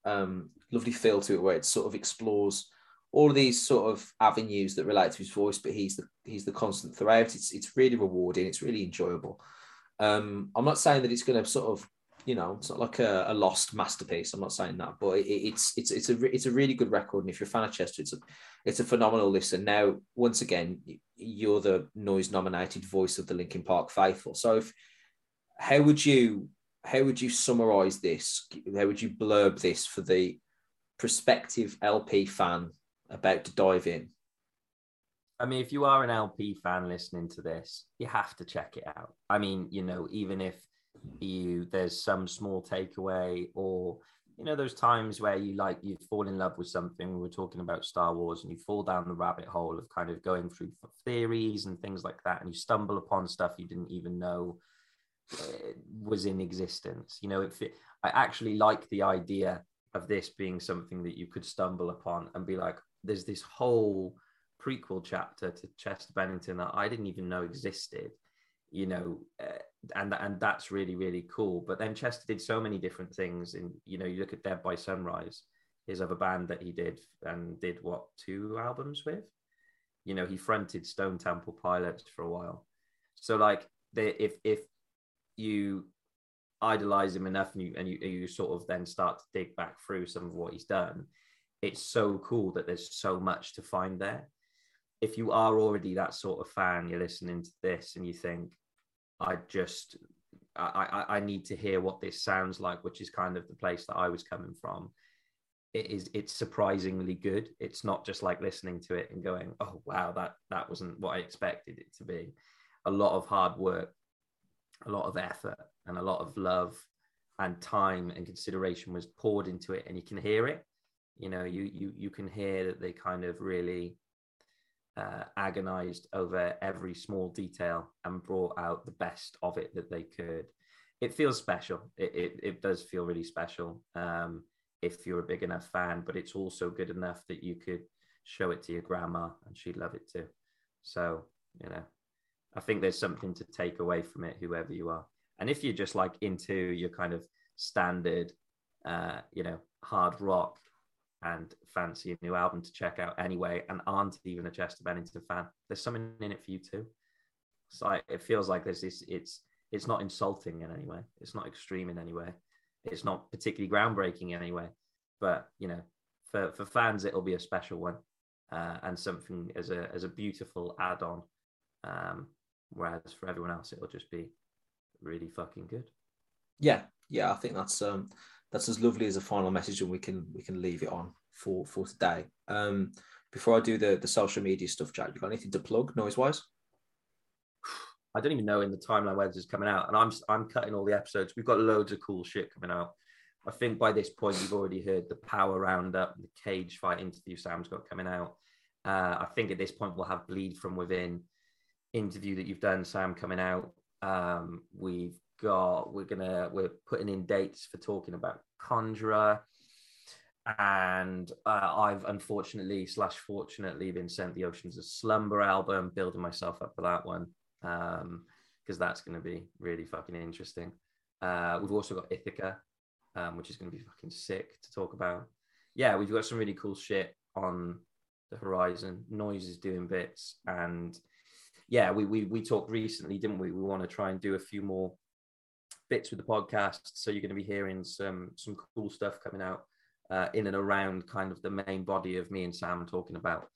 um lovely feel to it where it sort of explores all of these sort of avenues that relate to his voice, but he's the he's the constant throughout. It's it's really rewarding. It's really enjoyable. Um, I'm not saying that it's going to sort of you know it's not like a, a lost masterpiece. I'm not saying that, but it, it's it's it's a it's a really good record. And if you're a fan of Chester, it's a it's a phenomenal listen. Now, once again, you're the noise nominated voice of the Linkin Park faithful. So, if how would you how would you summarize this? How would you blurb this for the prospective LP fan about to dive in? I mean, if you are an LP fan listening to this, you have to check it out. I mean, you know, even if you there's some small takeaway or you know those times where you like you fall in love with something we were talking about star wars and you fall down the rabbit hole of kind of going through theories and things like that and you stumble upon stuff you didn't even know uh, was in existence you know it i actually like the idea of this being something that you could stumble upon and be like there's this whole prequel chapter to chester bennington that i didn't even know existed you know uh, and and that's really really cool. But then chester did so many different things and you know you look at dead by sunrise his other band that he did and did what two albums with? You know he fronted stone temple pilots for a while. So like the, if if you idolize him enough and you and you, you sort of then start to dig back through some of what he's done it's so cool that there's so much to find there if you are already that sort of fan you're listening to this and you think i just I, I i need to hear what this sounds like which is kind of the place that i was coming from it is it's surprisingly good. It's not just like listening to it and going, "Oh wow, that that wasn't what I expected it to be." A lot of hard work, a lot of effort, and a lot of love and time and consideration was poured into it, and you can hear it. You know, you you you can hear that they kind of really uh, agonized over every small detail and brought out the best of it that they could. It feels special. It it, it does feel really special. Um, if you're a big enough fan, but it's also good enough that you could show it to your grandma and she'd love it too. So, you know, I think there's something to take away from it, whoever you are. And if you're just like into your kind of standard, uh, you know, hard rock and fancy a new album to check out anyway, and aren't even a Chester Bennington fan, there's something in it for you too. So it feels like there's this. It's it's not insulting in any way. It's not extreme in any way it's not particularly groundbreaking in anyway. But you know, for for fans, it'll be a special one uh, and something as a as a beautiful add-on. Um, whereas for everyone else, it'll just be really fucking good. Yeah, yeah, I think that's um that's as lovely as a final message, and we can we can leave it on for for today. Um, before I do the the social media stuff, Jack, you got anything to plug noise wise? I don't even know in the timeline where this is coming out, and I'm I'm cutting all the episodes. We've got loads of cool shit coming out. I think by this point you've already heard the power roundup, the cage fight interview Sam's got coming out. Uh, I think at this point we'll have bleed from within interview that you've done, Sam, coming out. Um, we've got we're gonna we're putting in dates for talking about Conjurer, and uh, I've unfortunately slash fortunately been sent the Oceans of Slumber album, building myself up for that one because um, that's going to be really fucking interesting. Uh, we've also got Ithaca, um, which is going to be fucking sick to talk about. Yeah, we've got some really cool shit on the horizon. Noise is doing bits, and yeah, we we we talked recently, didn't we? We want to try and do a few more bits with the podcast, so you're going to be hearing some some cool stuff coming out uh, in and around kind of the main body of me and Sam talking about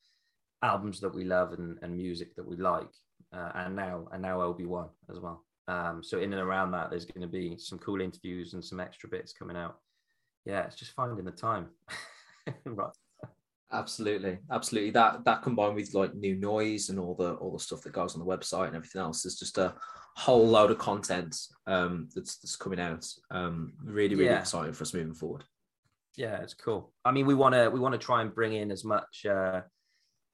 albums that we love and, and music that we like uh, and now and now Obi-Wan as well. Um, so in and around that, there's going to be some cool interviews and some extra bits coming out. Yeah, it's just finding the time. (laughs) right. Absolutely, absolutely. That that combined with like new noise and all the all the stuff that goes on the website and everything else, there's just a whole load of content um, that's that's coming out. Um, really, really yeah. exciting for us moving forward. Yeah, it's cool. I mean, we want to we want to try and bring in as much uh,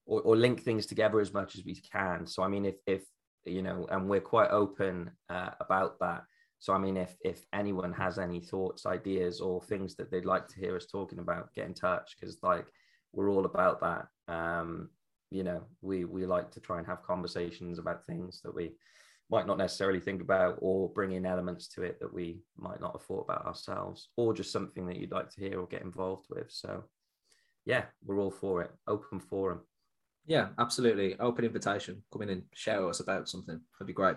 or, or link things together as much as we can. So I mean, if if you know, and we're quite open uh, about that. So I mean, if if anyone has any thoughts, ideas, or things that they'd like to hear us talking about, get in touch because like we're all about that. Um, you know, we we like to try and have conversations about things that we might not necessarily think about, or bring in elements to it that we might not have thought about ourselves, or just something that you'd like to hear or get involved with. So, yeah, we're all for it. Open forum. Yeah, absolutely. Open invitation. Come in and share us about something. That'd be great.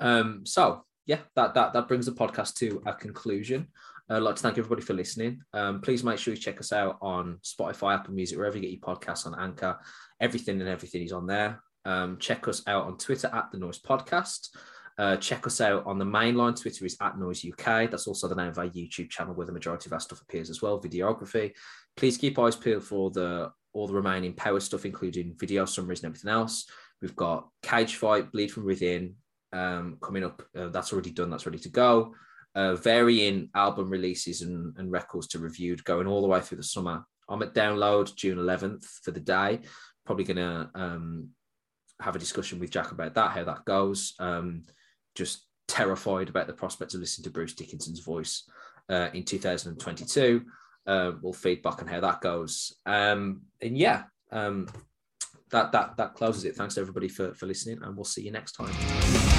Um, so yeah, that that that brings the podcast to a conclusion. I'd like to thank everybody for listening. Um, please make sure you check us out on Spotify, Apple Music, wherever you get your podcasts on Anchor. Everything and everything is on there. Um, check us out on Twitter at the Noise Podcast. Uh, check us out on the mainline. Twitter is at Noise UK. That's also the name of our YouTube channel where the majority of our stuff appears as well. Videography. Please keep eyes peeled for the all the remaining power stuff, including video summaries and everything else. We've got Cage Fight, Bleed from Within um, coming up. Uh, that's already done. That's ready to go. Uh, varying album releases and, and records to reviewed going all the way through the summer. I'm at download June 11th for the day. Probably going to um, have a discussion with Jack about that, how that goes. Um, just terrified about the prospect of listening to Bruce Dickinson's voice uh, in 2022 uh, we'll feedback on how that goes. Um, and yeah, um, that that that closes it. Thanks everybody for for listening, and we'll see you next time.